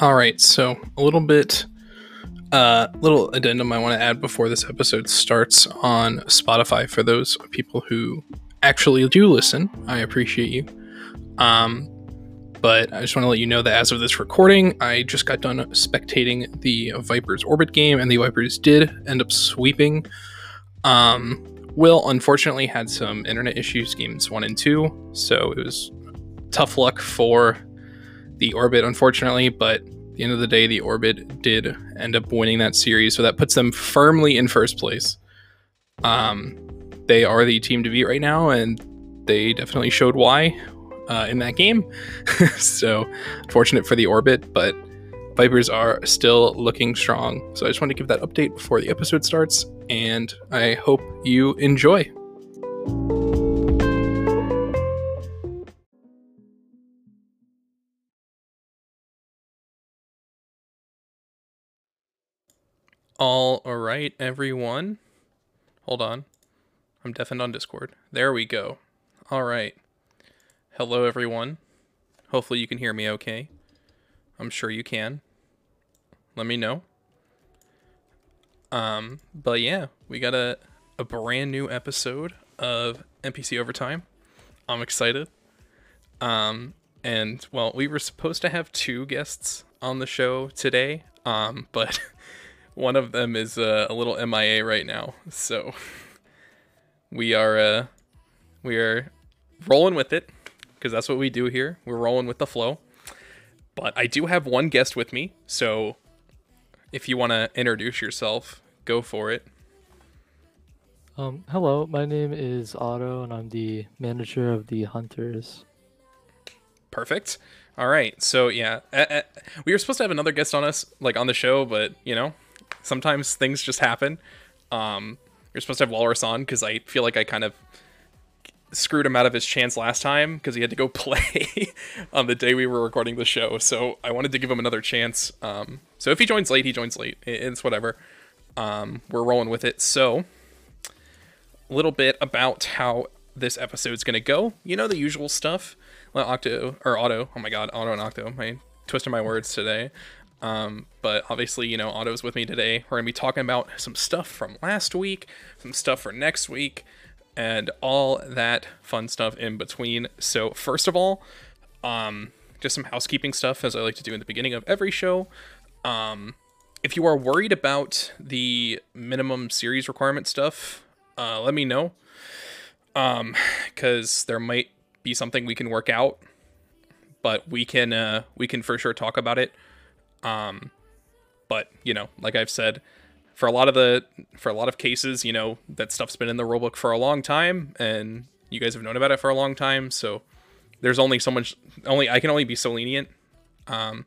All right, so a little bit, uh, little addendum I want to add before this episode starts on Spotify for those people who actually do listen. I appreciate you. Um, but I just want to let you know that as of this recording, I just got done spectating the Vipers Orbit game, and the Vipers did end up sweeping. Um, Will unfortunately had some internet issues games one and two, so it was tough luck for the Orbit, unfortunately. But the end of the day, the Orbit did end up winning that series, so that puts them firmly in first place. Um, they are the team to beat right now, and they definitely showed why uh, in that game. so fortunate for the Orbit, but Vipers are still looking strong. So I just want to give that update before the episode starts, and I hope you enjoy. All right, everyone. Hold on. I'm deafened on Discord. There we go. All right. Hello, everyone. Hopefully, you can hear me okay. I'm sure you can. Let me know. Um, but yeah, we got a, a brand new episode of NPC Overtime. I'm excited. Um, and well, we were supposed to have two guests on the show today, um, but one of them is uh, a little MIA right now. So we are uh, we are rolling with it because that's what we do here. We're rolling with the flow. But I do have one guest with me, so if you want to introduce yourself, go for it. Um, hello, my name is Otto, and I'm the manager of the Hunters. Perfect. All right. So yeah, we were supposed to have another guest on us, like on the show, but you know, sometimes things just happen. Um, you're supposed to have Walrus on because I feel like I kind of screwed him out of his chance last time because he had to go play on the day we were recording the show. So I wanted to give him another chance. Um, so if he joins late, he joins late. It's whatever. Um, we're rolling with it. So a little bit about how this episode's gonna go. You know the usual stuff. Well, Octo or Auto. Oh my God, Auto and Octo. I twisted my words today. Um, but obviously, you know, Otto's with me today. We're gonna be talking about some stuff from last week, some stuff for next week, and all that fun stuff in between. So, first of all, um, just some housekeeping stuff, as I like to do in the beginning of every show. Um, if you are worried about the minimum series requirement stuff, uh, let me know. Um, because there might be something we can work out, but we can uh, we can for sure talk about it. Um, but you know, like I've said, for a lot of the for a lot of cases, you know, that stuff's been in the rulebook for a long time and you guys have known about it for a long time, so there's only so much only I can only be so lenient. Um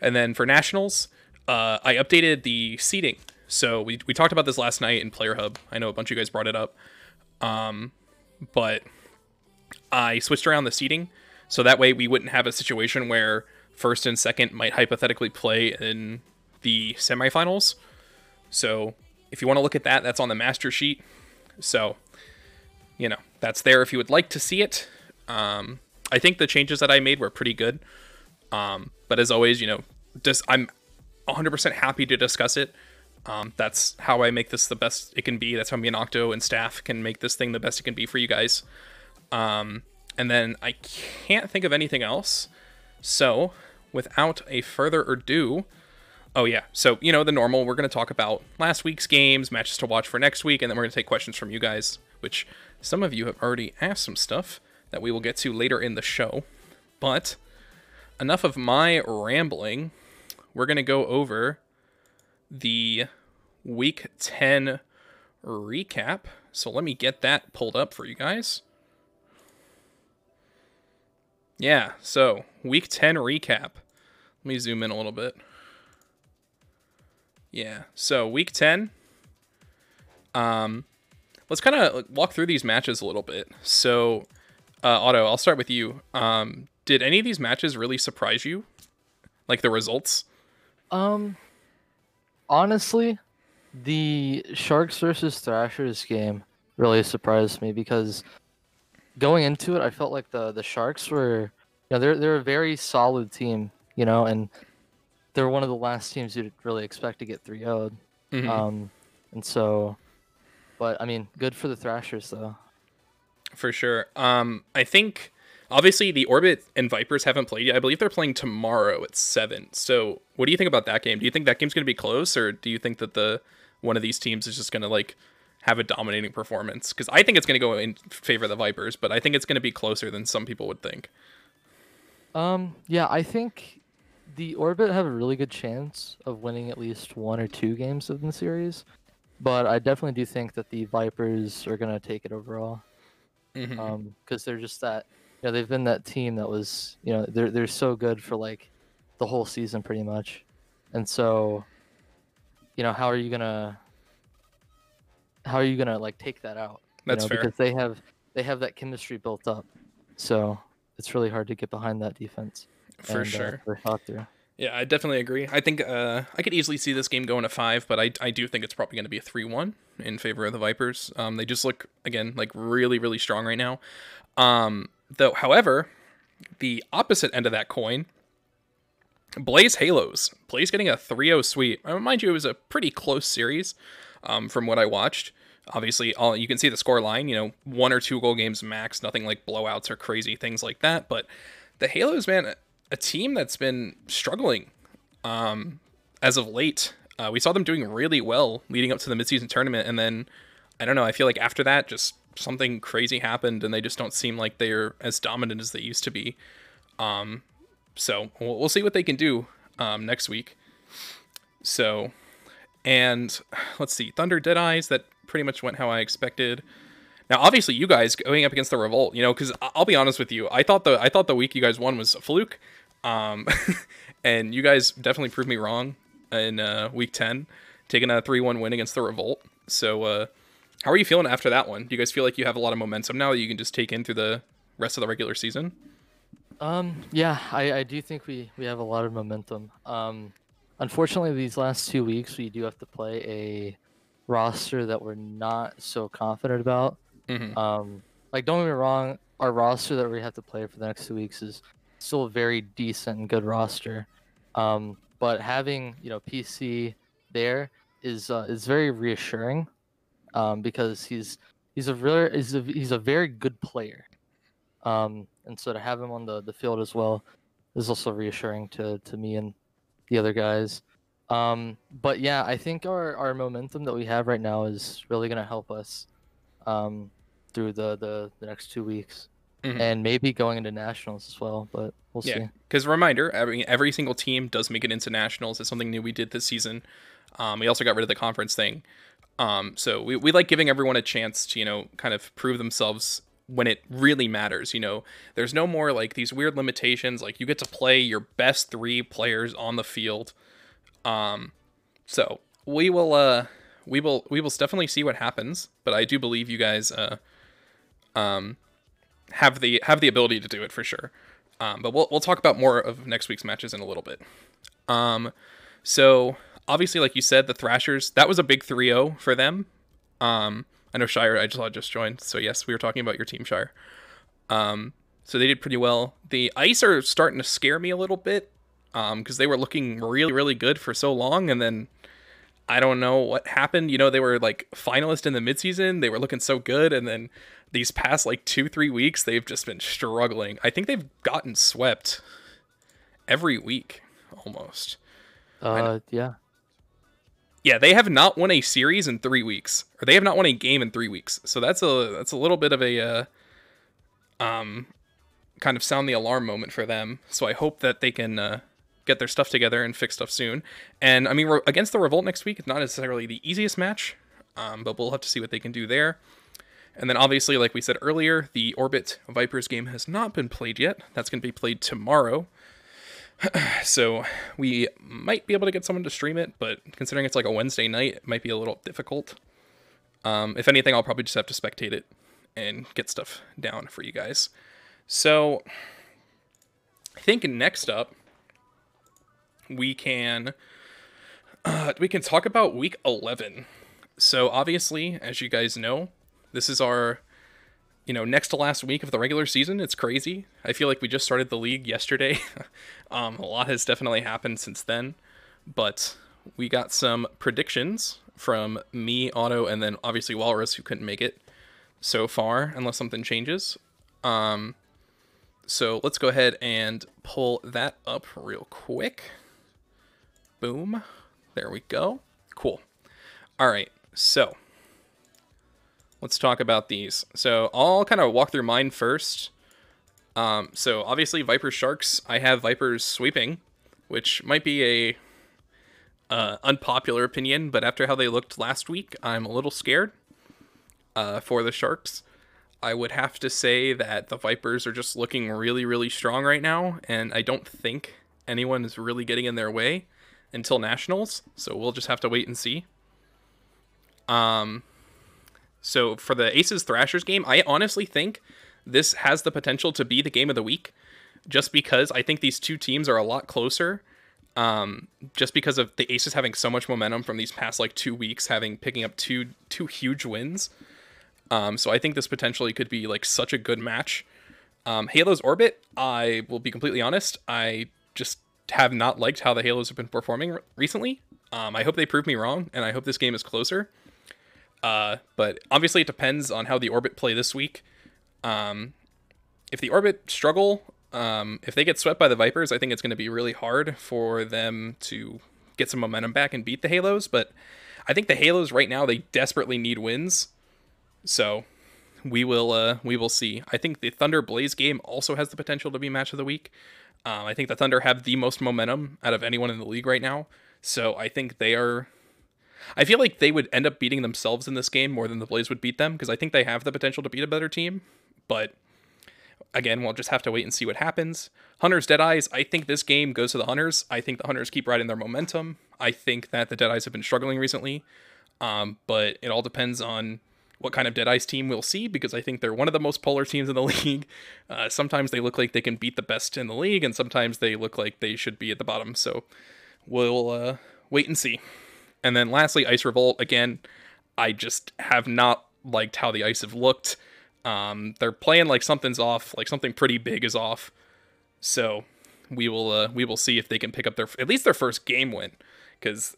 and then for nationals, uh I updated the seating. So we we talked about this last night in Player Hub. I know a bunch of you guys brought it up. Um but I switched around the seating so that way we wouldn't have a situation where first and second might hypothetically play in the semifinals so if you want to look at that, that's on the master sheet. So, you know, that's there if you would like to see it. Um, I think the changes that I made were pretty good. Um, but as always, you know, just I'm 100% happy to discuss it. Um, that's how I make this the best it can be. That's how me and Octo and staff can make this thing the best it can be for you guys. Um, and then I can't think of anything else. So, without a further ado, Oh yeah. So, you know, the normal, we're going to talk about last week's games, matches to watch for next week, and then we're going to take questions from you guys, which some of you have already asked some stuff that we will get to later in the show. But enough of my rambling. We're going to go over the week 10 recap. So let me get that pulled up for you guys. Yeah, so week 10 recap. Let me zoom in a little bit. Yeah. So week 10. Um let's kind of walk through these matches a little bit. So uh Otto, I'll start with you. Um did any of these matches really surprise you? Like the results? Um honestly, the Sharks versus Thrashers game really surprised me because going into it, I felt like the the Sharks were, you know, they're they're a very solid team, you know, and they're one of the last teams you'd really expect to get 3 0 Mhm. Um, and so, but I mean, good for the Thrashers though. for sure. Um, I think obviously the Orbit and Vipers haven't played yet. I believe they're playing tomorrow at seven. So, what do you think about that game? Do you think that game's going to be close, or do you think that the one of these teams is just going to like have a dominating performance? Because I think it's going to go in favor of the Vipers, but I think it's going to be closer than some people would think. Um, yeah, I think the Orbit have a really good chance of winning at least one or two games of the series, but I definitely do think that the Vipers are gonna take it overall. Mhm. Um, because they're just that, you know, they've been that team that was, you know, they're they're so good for like the whole season pretty much, and so, you know, how are you gonna, how are you gonna like take that out? you That's know, fair. because they have they have that chemistry built up, so it's really hard to get behind that defense For and, uh, sure. for thought through. Yeah, I definitely agree. I think uh, I could easily see this game going to five, but I, I do think it's probably going to be a 3 1 in favor of the Vipers. Um, they just look, again, like really, really strong right now. Um, though, however, the opposite end of that coin, Blaze Halos. Blaze getting a 3 0 sweep. Uh, mind you, it was a pretty close series um, from what I watched. Obviously, all you can see the score line, you know, one or two goal games max, nothing like blowouts or crazy things like that. But the Halos, man, a team that's been struggling um, as of late. Uh, we saw them doing really well leading up to the midseason tournament, and then I don't know. I feel like after that, just something crazy happened, and they just don't seem like they're as dominant as they used to be. Um, so we'll, we'll see what they can do um, next week. So, and let's see, Thunder Dead Eyes. That pretty much went how I expected. Now, obviously, you guys going up against the Revolt, you know, because I'll be honest with you, I thought the I thought the week you guys won was a fluke, um, and you guys definitely proved me wrong in uh, week ten, taking a three-one win against the Revolt. So, uh, how are you feeling after that one? Do you guys feel like you have a lot of momentum now that you can just take in through the rest of the regular season? Um, yeah, I, I do think we, we have a lot of momentum. Um, unfortunately, these last two weeks we do have to play a roster that we're not so confident about. Mhm. Um, like don't get me wrong, our roster that we have to play for the next two weeks is still a very decent and good roster. Um, but having you know PC there is uh, is very reassuring, um, because he's he's a really he's a, he's a very good player. Um, and so to have him on the, the field as well is also reassuring to, to me and the other guys. Um, but yeah, I think our, our momentum that we have right now is really going to help us um, through the, the, the next two weeks Mhm. and maybe going into nationals as well. But we'll Yeah, see. because reminder, every every single team does make it into nationals. It's something new we did this season. Um, we also got rid of the conference thing. Um, so we, we like giving everyone a chance to you know kind of prove themselves when it really matters. You know, there's no more like these weird limitations. Like you get to play your best three players on the field. Um, so we will uh we will we will definitely see what happens. But I do believe you guys uh um have the have the ability to do it for sure. Um, but we'll we'll talk about more of next week's matches in a little bit. Um, so obviously, like you said, the Thrashers that was a big 3-0 for them. Um, I know Shire. I just just joined. So yes, we were talking about your team, Shire. Um, so they did pretty well. The Ice are starting to scare me a little bit because they were looking really really good for so long, and then I don't know what happened. You know, they were like finalist in the midseason. They were looking so good, and then these past like two three weeks, they've just been struggling. I think they've gotten swept every week almost. Uh, yeah. Yeah, they have not won a series in three weeks, or they have not won a game in three weeks. So that's a that's a little bit of a uh, um kind of sound the alarm moment for them. So I hope that they can uh, get their stuff together and fix stuff soon. And I mean, we're against the Revolt next week. It's not necessarily the easiest match, um, but we'll have to see what they can do there. And then obviously, like we said earlier, the Orbit Vipers game has not been played yet. That's going to be played tomorrow. so we might be able to get someone to stream it, but considering it's like a Wednesday night, it might be a little difficult. Um, if anything, I'll probably just have to spectate it and get stuff down for you guys. So I think next up we can uh, we can talk about week 11. So obviously, as you guys know, this is our you know, next to last week of the regular season. It's crazy. I feel like we just started the league yesterday. um, a lot has definitely happened since then, but we got some predictions from me, Otto, and then obviously Walrus, who couldn't make it so far, unless something changes. Um, so let's go ahead and pull that up real quick. Boom. There we go. Cool. All right. So let's talk about these. So I'll kind of walk through mine first. Um, so obviously Viper Sharks, I have Vipers sweeping, which might be a uh, unpopular opinion, but after how they looked last week, I'm a little scared uh, for the Sharks. I would have to say that the Vipers are just looking really, really strong right now, and I don't think anyone is really getting in their way until Nationals. So we'll just have to wait and see. Um, so for the Aces Thrashers game, I honestly think this has the potential to be the game of the week, just because I think these two teams are a lot closer um, just because of the Aces having so much momentum from these past like two weeks, having picking up two two huge wins. Um, so I think this potentially could be like such a good match. Um, Halo's Orbit, I will be completely honest, I just have not liked how the Halos have been performing recently. Um, I hope they prove me wrong, and I hope this game is closer. Uh, but obviously, it depends on how the Orbit play this week. Um, if the Orbit struggle, um, if they get swept by the Vipers, I think it's going to be really hard for them to get some momentum back and beat the Halos. But I think the Halos right now they desperately need wins, so we will uh, we will see. I think the Thunder Blaze game also has the potential to be match of the week. Um, I think the Thunder have the most momentum out of anyone in the league right now, so I think they are. I feel like they would end up beating themselves in this game more than the Blaze would beat them because I think they have the potential to beat a better team, but again, we'll just have to wait and see what happens. Hunters Deadeyes, I think this game goes to the Hunters. I think the Hunters keep riding their momentum. I think that the Deadeyes have been struggling recently, um, but it all depends on what kind of Deadeyes team we'll see because I think they're one of the most polar teams in the league. Uh, sometimes they look like they can beat the best in the league, and sometimes they look like they should be at the bottom. So we'll uh, wait and see. And then lastly, Ice Revolt. Again, I just have not liked how the Ice have looked. Um, they're playing like something's off, like something pretty big is off. So we will uh, we will see if they can pick up their at least their first game win because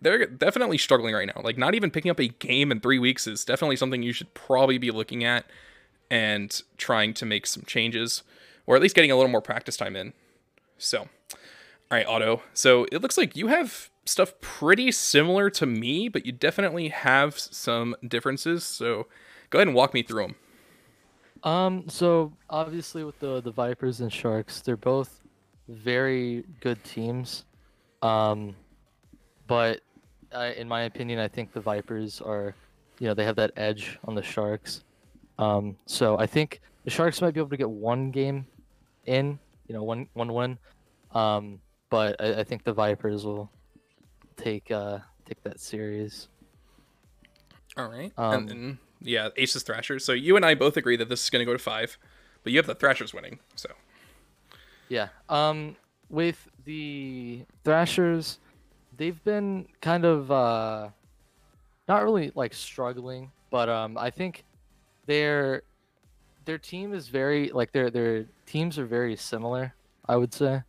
they're definitely struggling right now. Like not even picking up a game in three weeks is definitely something you should probably be looking at and trying to make some changes or at least getting a little more practice time in. So, all right, Otto. So it looks like you have stuff pretty similar to me, but you definitely have some differences. So go ahead and walk me through them. Um, so obviously with the the Vipers and Sharks, they're both very good teams. Um, but I, in my opinion, I think the Vipers are, you know, they have that edge on the Sharks. Um, so I think the Sharks might be able to get one game in, you know, one one win. Um, but I, I think the Vipers will take uh take that series. All right. Um, and then yeah, Aces Thrashers. So you and I both agree that this is going to go to five, but you have the Thrashers winning. So yeah, um, with the Thrashers, they've been kind of uh, not really like struggling, but um, I think their their team is very like their their teams are very similar. I would say,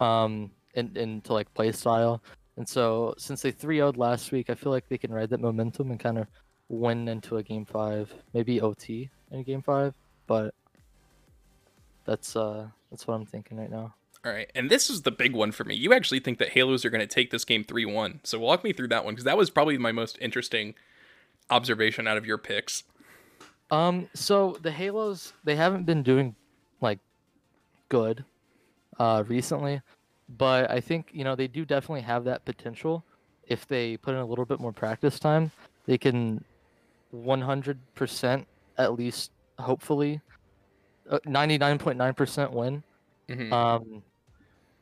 um, in into like play style. And so since they 3 0 last week, I feel like they can ride that momentum and kind of win into a game five, maybe OT in game five, but that's uh that's what I'm thinking right now. All right, and this is the big one for me. You actually think that Halos are going to take this game three one. So walk me through that one because that was probably my most interesting observation out of your picks. Um, so the Halos they haven't been doing like good uh recently, but I think you know they do definitely have that potential if they put in a little bit more practice time. They can 100% at least, hopefully, 99.9% uh, win. Mm-hmm. Um,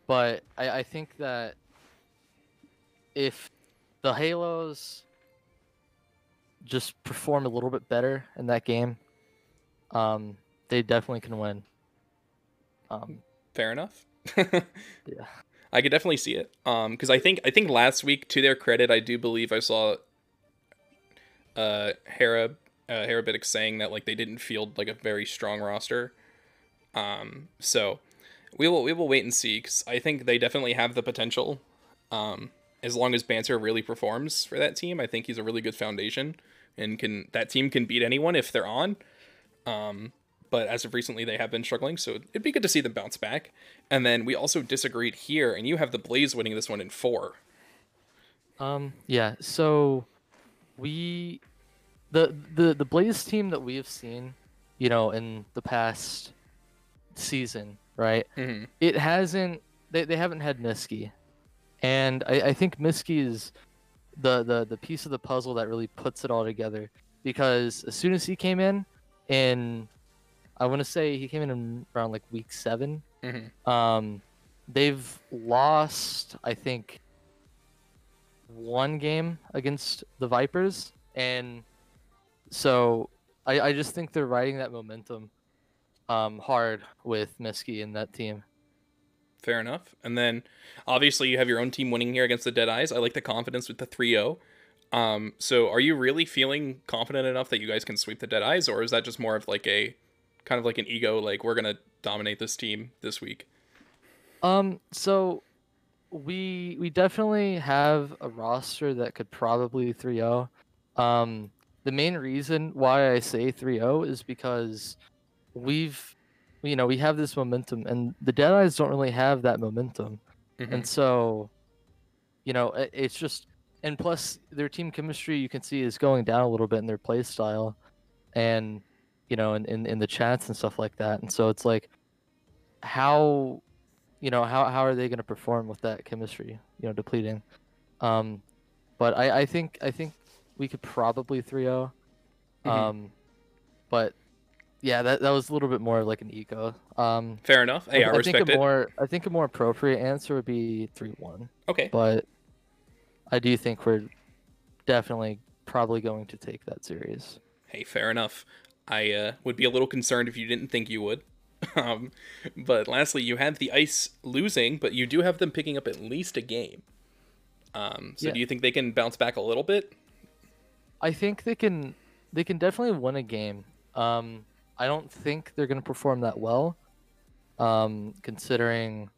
but I, I think that if the Halos just perform a little bit better in that game, um, they definitely can win. Um, Fair enough. yeah, I could definitely see it. Um, because I think I think last week, to their credit, I do believe I saw uh, Hera uh, Herabitic saying that like they didn't field like a very strong roster. Um, so we will we will wait and see because I think they definitely have the potential. Um, as long as Banter really performs for that team, I think he's a really good foundation and can that team can beat anyone if they're on. Um, but as of recently, they have been struggling, so it'd be good to see them bounce back. And then we also disagreed here, and you have the Blaze winning this one in four. Um, yeah. So we the the the Blaze team that we have seen, you know, in the past season, right? Mm-hmm. It hasn't. They, they haven't had Miski, and I, I think Miski is the, the the piece of the puzzle that really puts it all together. Because as soon as he came in, in I want to say he came in, in around like week 7 Mhm. Um, they've lost, I think, one game against the Vipers, and so I, I just think they're riding that momentum um, hard with Miski and that team. Fair enough. And then obviously you have your own team winning here against the Dead Eyes. I like the confidence with the 3-0. Um, so are you really feeling confident enough that you guys can sweep the Dead Eyes, or is that just more of like a kind of like an ego, like we're gonna dominate this team this week? Um, so we we definitely have a roster that could probably 3-0. Um, the main reason why I say 3-0 is because we've you know, we have this momentum and the Deadeyes don't really have that momentum. Mhm. And so you know, i- it's just and plus their team chemistry you can see is going down a little bit in their play style and you know, in, in, in the chats and stuff like that. And so it's like how you know how how are they going to perform with that chemistry you know depleting um but i i think i think we could probably 3-0 Mhm. um but yeah that that was a little bit more like an ego um Fair enough. Hey, I, I think respect a it. more i think a more appropriate answer would be 3-1 Okay. but i do think we're definitely probably going to take that series Hey, fair enough. I uh, would be a little concerned if you didn't think you would. um, but lastly, you had the Ice losing, but you do have them picking up at least a game. Um, so Yeah. do you think they can bounce back a little bit? I think they can they can definitely win a game. Um, I don't think they're going to perform that well, um, considering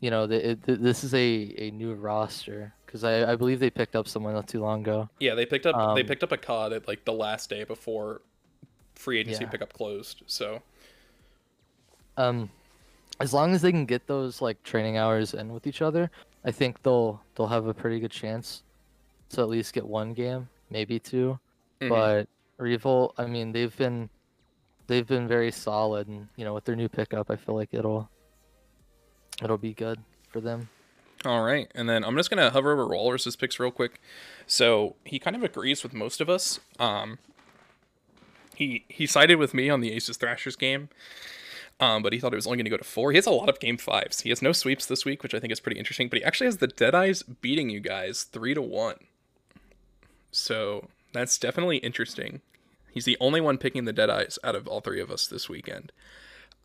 you know the, it, th- this is a, a new roster because I, I believe they picked up someone not too long ago. Yeah, they picked up they Um, picked up a COD at like the last day before free agency Yeah. pickup closed. So Um, as long as they can get those like training hours in with each other, I think they'll they'll have a pretty good chance to at least get one game, maybe 2 mhm. But Revolt, I mean, they've been they've been very solid, and you know, with their new pickup, I feel like it'll it'll be good for them. All right, and then I'm just gonna hover over Walrus's picks real quick. So he kind of agrees with most of us. Um, he he sided with me on the Aces Thrashers game, um, but he thought it was only gonna go to four. He has a lot of game fives. He has no sweeps this week, which I think is pretty interesting. But he actually has the Deadeyes beating you guys three to one. So that's definitely interesting. He's the only one picking the Deadeyes out of all three of us this weekend.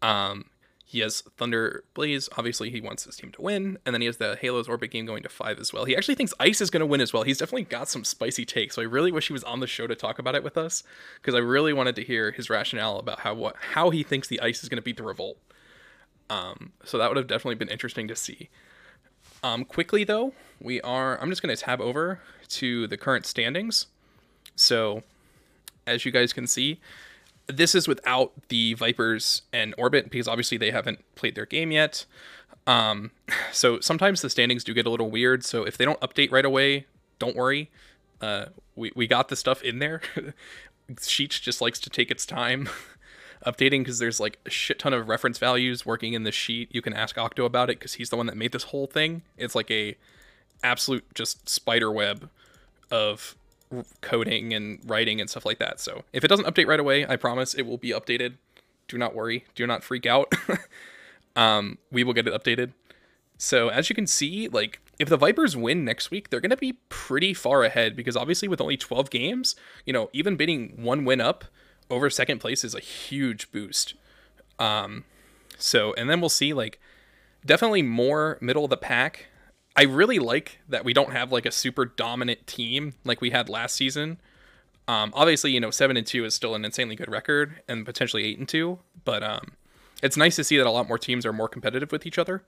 Um, he has Thunder Blaze. Obviously, he wants his team to win. And then he has the Halos Orbit game going to five as well. He actually thinks Ice is going to win as well. He's definitely got some spicy takes. So I really wish he was on the show to talk about it with us because I really wanted to hear his rationale about how what how he thinks the Ice is going to beat the Revolt. Um, so that would have definitely been interesting to see. Um, quickly though, we are. I'm just going to tab over to the current standings. So, as you guys can see, this is without the Vipers and Orbit because obviously they haven't played their game yet. Um, so sometimes the standings do get a little weird. So if they don't update right away, don't worry. Uh, we, we got the stuff in there. Sheets just likes to take its time updating because there's like a shit ton of reference values working in the sheet. You can ask Octo about it because he's the one that made this whole thing. It's like a absolute just spider web of coding and writing and stuff like that. So if it doesn't update right away, I promise it will be updated. Do not worry. Do not freak out. um, we will get it updated. So as you can see, like if the Vipers win next week, they're going to be pretty far ahead because obviously with only 12 games, you know, even bidding one win up over second place is a huge boost. Um, so and then we'll see like definitely more middle of the pack. I really like that we don't have like a super dominant team like we had last season. Um, obviously, you know, seven and two is still an insanely good record, and potentially eight and two. But um, it's nice to see that a lot more teams are more competitive with each other.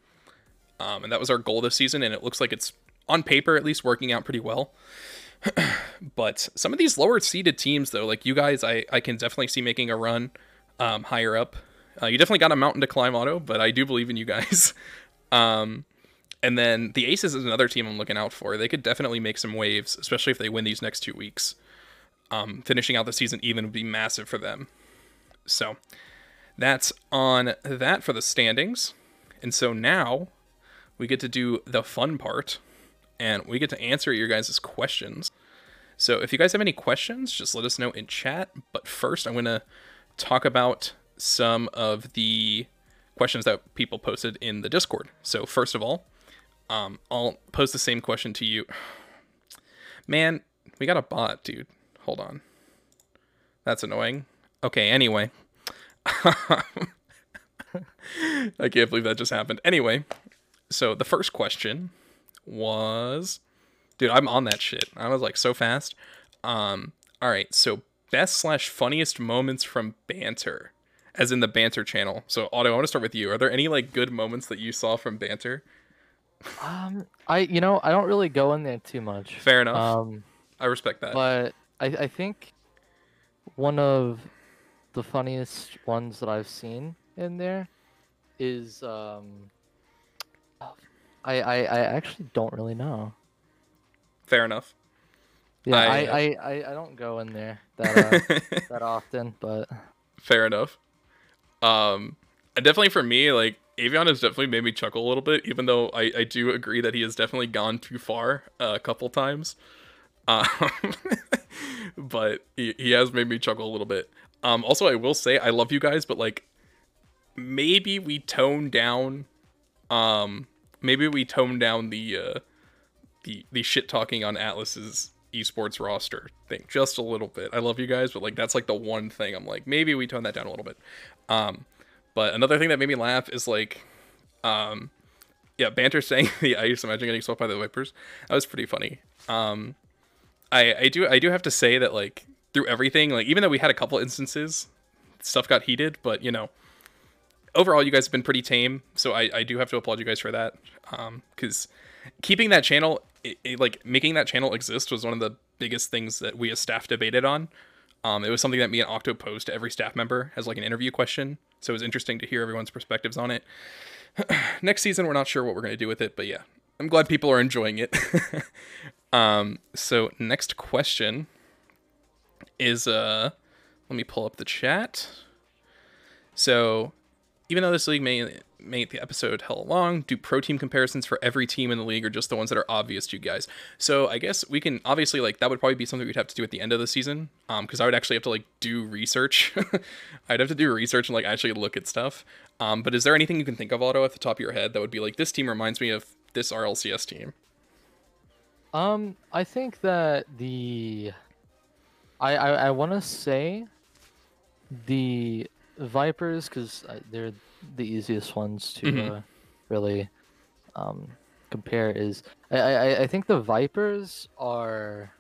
Um, and that was our goal this season, and it looks like it's on paper at least working out pretty well. but some of these lower seeded teams, though, like you guys, I, I can definitely see making a run um, higher up. Uh, you definitely got a mountain to climb, Otto, but I do believe in you guys. um, and then the Aces is another team I'm looking out for. They could definitely make some waves, especially if they win these next two weeks. Um, finishing out the season even would be massive for them. So that's on that for the standings. And so now we get to do the fun part and we get to answer your guys' questions. So if you guys have any questions, just let us know in chat. But first, I'm going to talk about some of the questions that people posted in the Discord. So first of all, um, I'll pose the same question to you. Man, we got a bot, dude. Hold on. That's annoying. Okay, anyway. I can't believe that just happened. Anyway, so the first question was dude, I'm on that shit. I was like so fast. Um, all right, so best slash funniest moments from banter, as in the banter channel. So Otto, I want to start with you. Are there any like good moments that you saw from banter? Um, I you know I don't really go in there too much. Fair enough. Um, I respect that. but I I think one of the funniest ones that I've seen in there is um. I, I, I actually don't really know. Fair enough. Yeah, I, I, uh, I, I, I don't go in there that uh, that often, but Fair enough. Um, and definitely for me, like Avion has definitely made me chuckle a little bit, even though I, I do agree that he has definitely gone too far uh, a couple times. Um, but he, he has made me chuckle a little bit. Um, also, I will say I love you guys, but like maybe we tone down, um, maybe we tone down the uh, the the shit talking on Atlas's esports roster thing just a little bit. I love you guys, but like that's like the one thing I'm like maybe we tone that down a little bit. Um, but another thing that made me laugh is like, um, yeah, banter saying the ice. Imagine getting swept by the Vipers. That was pretty funny. Um, I I do I do have to say that like through everything, like even though we had a couple instances, stuff got heated, but you know, overall you guys have been pretty tame. So I I do have to applaud you guys for that. Um, because keeping that channel, it, it, like making that channel exist was one of the biggest things that we as staff debated on. Um, it was something that me and Octo posed to every staff member as like an interview question. So it was interesting to hear everyone's perspectives on it. Next season, we're not sure what we're going to do with it, but yeah, I'm glad people are enjoying it. um, so next question is uh, let me pull up the chat. So even though this league may make the episode hell long, do pro team comparisons for every team in the league or just the ones that are obvious to you guys? So I guess we can obviously like that would probably be something we'd have to do at the end of the season. Um, because I would actually have to like do research. I'd have to do research and like actually look at stuff. Um, but is there anything you can think of, Otto, at the top of your head that would be like this team reminds me of this RLCS team? um, I think that the I I, I want to say the Vipers because they're the easiest ones to Mhm. uh, really um, compare. Is I, I I think the Vipers are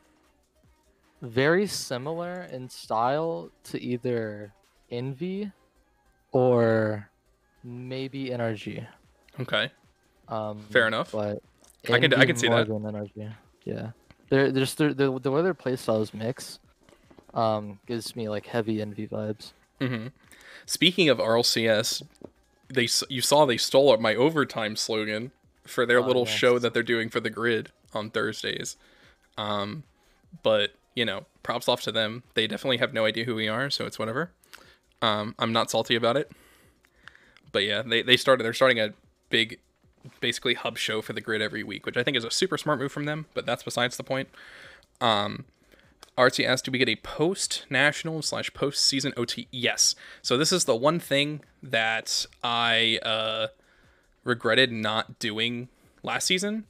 very similar in style to either Envy or maybe NRG. Okay. Um, Fair enough. But I can- I can see that. NRG. Yeah, they're they're just they're, the the way their playstyles mix, um, gives me like heavy Envy vibes. Mm hmm Speaking of RLCS, they you saw they stole my overtime slogan for their Oh, little show that they're doing for the grid on Thursdays. Um, but you know, props off to them. They definitely have no idea who we are, so it's whatever. Um, I'm not salty about it. But yeah, they they started. They're starting a big, basically hub show for the grid every week, which I think is a super smart move from them. But that's besides the point. Um, RT asked, do we get a post national slash post season OT? Yes. So this is the one thing that I uh, regretted not doing last season.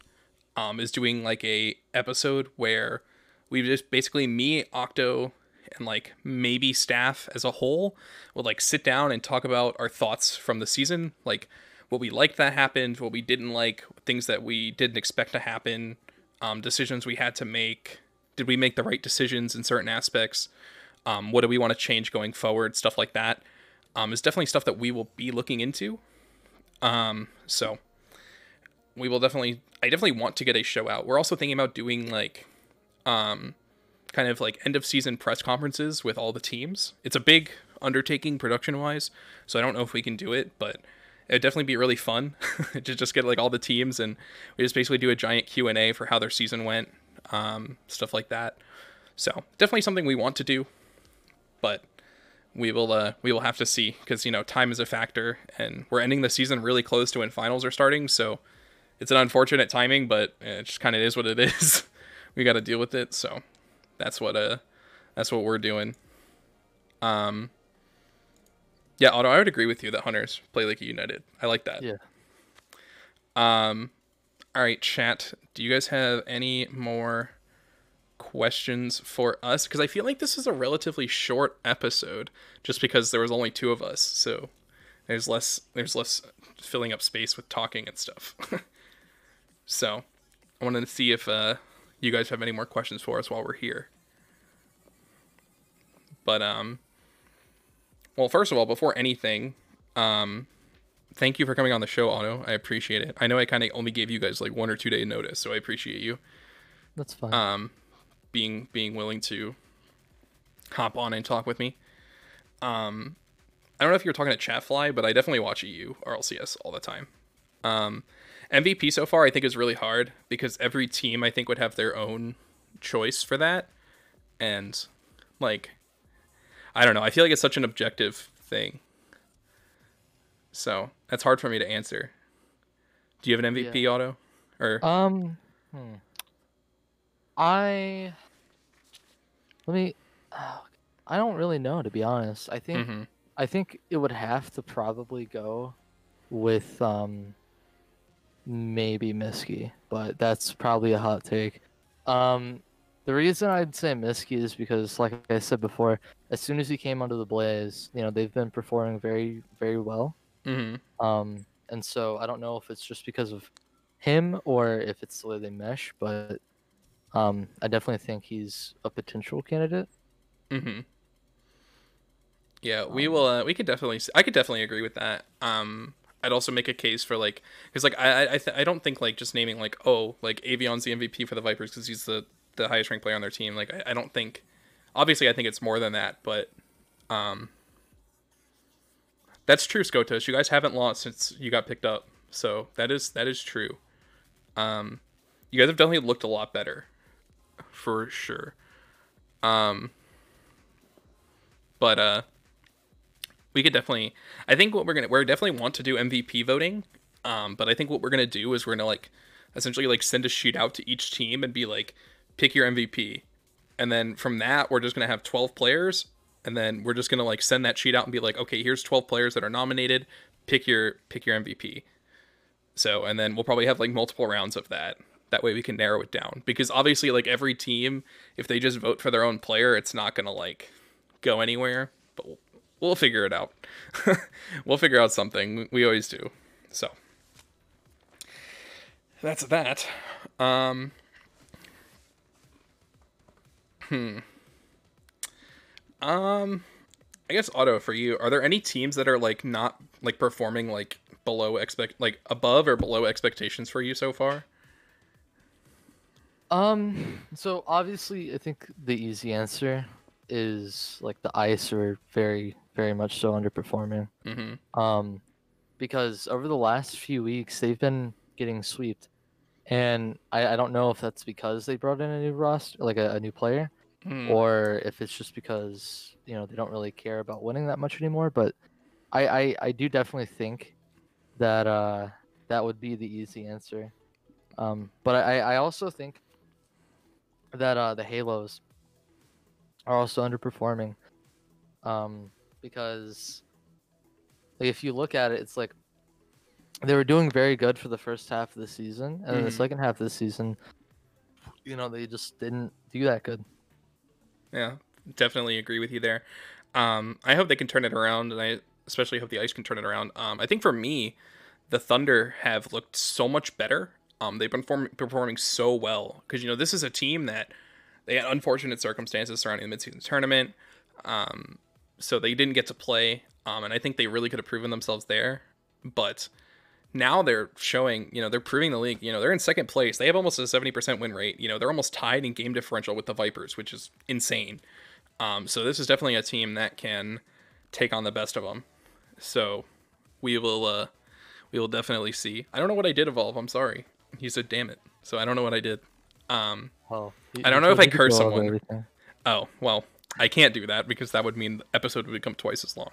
Um, is doing like a episode where we just basically me, Octo, and like maybe staff as a whole would like sit down and talk about our thoughts from the season, like what we liked that happened, what we didn't like, things that we didn't expect to happen, um, decisions we had to make, did we make the right decisions in certain aspects? Um, what do we want to change going forward? Stuff like that um, is definitely stuff that we will be looking into. Um, so we will definitely, I definitely want to get a show out. We're also thinking about doing like, um, kind of like end of season press conferences with all the teams. It's a big undertaking production wise, so I don't know if we can do it, but it'd definitely be really fun to just get like all the teams and we just basically do a giant Q and A for how their season went, um, stuff like that. So definitely something we want to do, but we will uh, we will have to see because you know time is a factor and we're ending the season really close to when finals are starting, so it's an unfortunate timing, but it just kind of is what it is. we got to deal with it, so that's what uh that's what we're doing. Um, yeah, Otto, I would agree with you that hunters play like a united. I like that. Yeah. Um, all right, chat. Do you guys have any more questions for us? Because I feel like this is a relatively short episode, just because there was only two of us, so there's less there's less filling up space with talking and stuff. so, I wanted to see if uh, you guys have any more questions for us while we're here. But um, well, first of all, before anything, um, thank you for coming on the show, Otto. I appreciate it. I know I kind of only gave you guys like one or two day notice, so I appreciate you. That's fine. Um, being being willing to hop on and talk with me. Um, I don't know if you're talking to Chatfly, but I definitely watch EU RLCS all the time. Um, MVP so far I think is really hard because every team I think would have their own choice for that, and like I don't know. I feel like it's such an objective thing. So that's hard for me to answer. Do you have an MVP Yeah. Otto? Or Um, hmm. I let me. I don't really know to be honest. I think Mhm. I think it would have to probably go with um maybe Miski, but that's probably a hot take. Um, the reason I'd say Miski is because, like I said before, as soon as he came onto the Blaze, you know they've been performing very very well. Mhm. Um, and so I don't know if it's just because of him or if it's the way they mesh, but um, I definitely think he's a potential candidate. Mm-hmm. Yeah, we Um, will. Uh, we could definitely. I could definitely agree with that. Um, I'd also make a case for like, because like I I I, th- I don't think like just naming like oh like Avion's the MVP for the Vipers because he's the the highest ranked player on their team. Like I, I don't think. Obviously, I think it's more than that, but um, that's true, Skotos. You guys haven't lost since you got picked up, so that is that is true. Um, you guys have definitely looked a lot better, for sure. Um, but uh we could definitely i think what we're gonna we're definitely want to do mvp voting um but i think what we're gonna do is we're gonna like essentially like send a sheet out to each team and be like pick your mvp and then from that we're just gonna have 12 players and then we're just gonna like send that sheet out and be like okay here's 12 players that are nominated. Pick your pick your mvp so and then we'll probably have like multiple rounds of that. That way we can narrow it down. Because obviously like every team if they just vote for their own player it's not gonna like go anywhere. But we'll, we'll figure it out. We'll figure out something. We always do. So. That's that. Um hmm um i guess Otto for you are there any teams that are like not like performing like below expect like above or below expectations for you so far? Um, so obviously, I think the easy answer is like the ice are very, very much so underperforming. mm-hmm. Um, because over the last few weeks they've been getting swept, and I, I don't know if that's because they brought in a new roster, like a, a new player, Hmm. or if it's just because you know they don't really care about winning that much anymore. But I, I, I do definitely think that uh, that would be the easy answer. Um, but I, I also think that uh, the Halos are also underperforming. Um, because like if you look at it, it's like they were doing very good for the first half of the season, and then the Mhm. second half of the season, you know, they just didn't do that good. Yeah, definitely agree with you there. Um, I hope they can turn it around, and I especially hope the Ice can turn it around. Um, I think for me, the Thunder have looked so much better. Um, they've been form- performing so well because you know this is a team that they had unfortunate circumstances surrounding the midseason tournament, um, so they didn't get to play. Um, and I think they really could have proven themselves there, but now they're showing, you know, they're proving the league. You know, they're in second place. They have almost a 70% win rate. You know, they're almost tied in game differential with the Vipers, which is insane. Um, so this is definitely a team that can take on the best of them. So we will, uh, we will definitely see. I don't know what I did, Evolve. I'm sorry. He said, "Damn it." So I don't know what I did. Um, Oh, you- I don't know if I cursed someone. everything. oh well, I can't do that because that would mean the episode would become twice as long.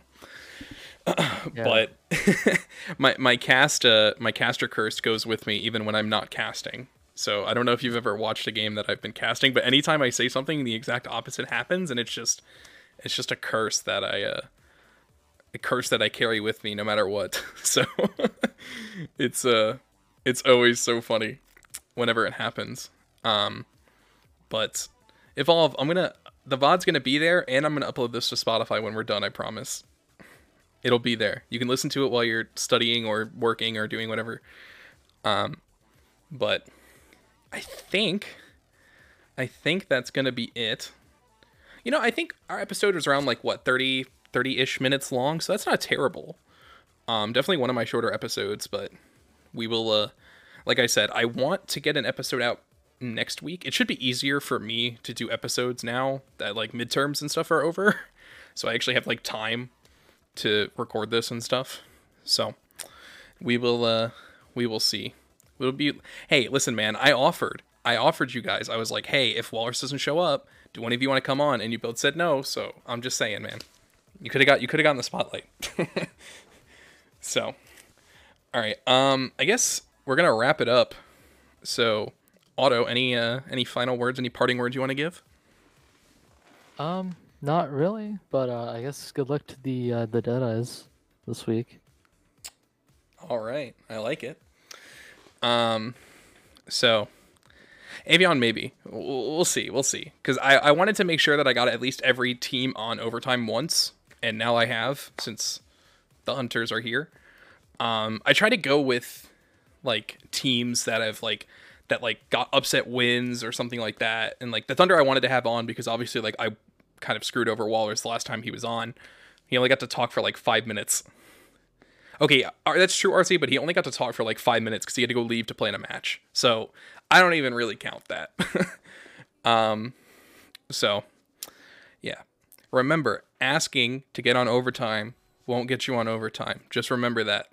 Yeah. But my my cast uh, my caster curse goes with me even when I'm not casting. So I don't know if you've ever watched a game that I've been casting, but anytime I say something, the exact opposite happens, and it's just it's just a curse that I uh, a curse that I carry with me no matter what. So it's uh it's always so funny whenever it happens. Um, but evolve, I'm gonna the VOD's gonna be there, and I'm gonna upload this to Spotify when we're done. I promise. It'll be there. You can listen to it while you're studying or working or doing whatever. Um, but I think, I think that's gonna be it. You know, I think our episode was around like what 30 30-ish minutes long, so that's not terrible. Um, definitely one of my shorter episodes, but we will. Uh, like I said, I want to get an episode out next week. It should be easier for me to do episodes now that like midterms and stuff are over, so I actually have like time to record this and stuff. So we will. Uh, we will see. It'll be. Hey, listen, man. I offered. I offered you guys. I was like, hey, if Walrus doesn't show up, do one of you want to come on? And you both said no. So I'm just saying, man. You could have got. You could have gotten the spotlight. so, all right. Um, I guess we're gonna wrap it up. So, Otto, any uh, any final words? Any parting words you want to give? Um, not really, but uh, I guess good luck to the uh, the Deadeyes this week. All right, I like it. Um, so Avion maybe we'll, see, we'll see, because I I wanted to make sure that I got at least every team on overtime once, and now I have since the hunters are here. Um, I try to go with like teams that have like that like got upset wins or something like that, and like the Thunder I wanted to have on because obviously like I kind of screwed over Walrus the last time he was on. He only got to talk for like five minutes. Okay, that's true, RC, but he only got to talk for like five minutes because he had to go leave to play in a match. So I don't even really count that. um, so yeah, remember asking to get on overtime won't get you on overtime. Just remember that.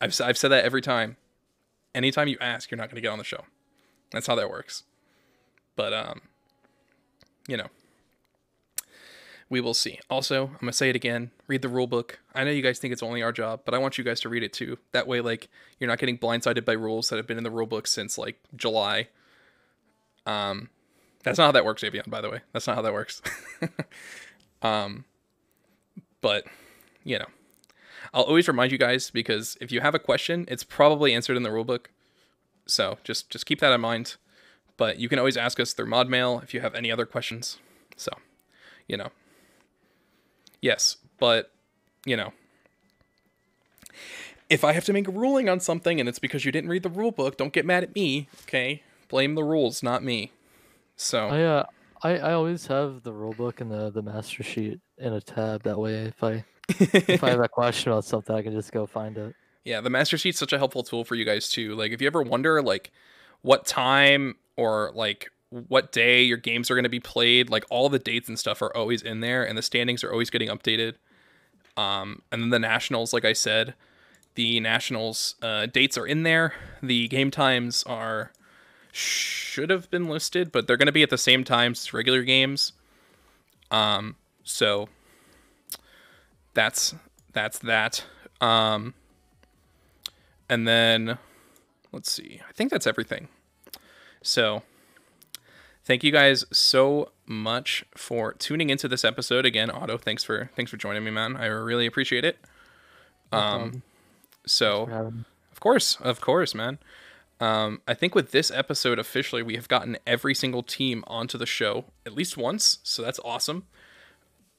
I've I've said that every time. Anytime you ask, you're not going to get on the show. That's how that works. But um, you know, we will see. Also, I'm gonna say it again. Read the rule book. I know you guys think it's only our job, but I want you guys to read it too. That way, like, you're not getting blindsided by rules that have been in the rule book since like July. Um, that's not how that works, Avion. By the way, that's not how that works. um, but you know, I'll always remind you guys because if you have a question, it's probably answered in the rule book. So just just keep that in mind. But you can always ask us through mod mail if you have any other questions. So, you know. Yes, but you know, if I have to make a ruling on something and it's because you didn't read the rule book, don't get mad at me, okay? Blame the rules, not me. So, I uh, I, I always have the rule book and the the master sheet in a tab. That way, if I if I have a question about something, I can just go find it. Yeah, the master sheet's such a helpful tool for you guys too. Like if you ever wonder like what time or like what day your games are going to be played, like all the dates and stuff are always in there and the standings are always getting updated. Um and then the nationals like I said, the nationals uh dates are in there. The game times are should have been listed, but they're going to be at the same times as regular games. Um so that's that's that. Um and then let's see. I think that's everything. So thank you guys so much for tuning into this episode again. Otto thanks for thanks for joining me man. I really appreciate it. Um so of course of course man. Um i think with this episode officially we have gotten every single team onto the show at least once so that's awesome.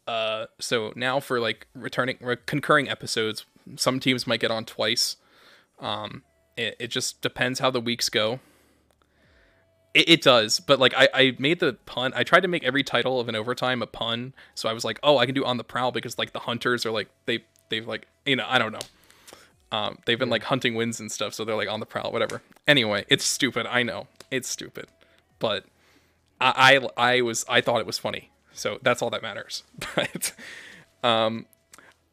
Uh so now for like returning re- concurring episodes some teams might get on twice. Um it, it just depends how the weeks go It, it does, but like I, I made the pun. I tried to make every title of an overtime a pun. So I was like, oh, I can do on the prowl because like the hunters are like they they've like you know I don't know. Um, they've been like hunting winds and stuff, so they're like on the prowl, whatever. Anyway, it's stupid. I know it's stupid, but I I, I was I thought it was funny, so that's all that matters. But um,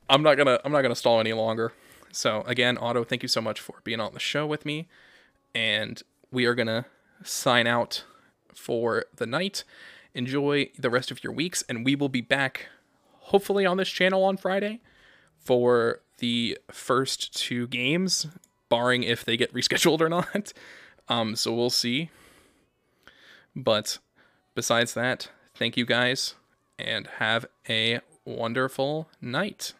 I'm not gonna I'm not gonna stall any longer. So again, Otto, thank you so much for being on the show with me, and we are gonna sign out for the night. Enjoy the rest of your weeks, and we will be back hopefully on this channel on Friday for the first two games, barring if they get rescheduled or not. Um, so we'll see. But besides that, thank you guys and have a wonderful night.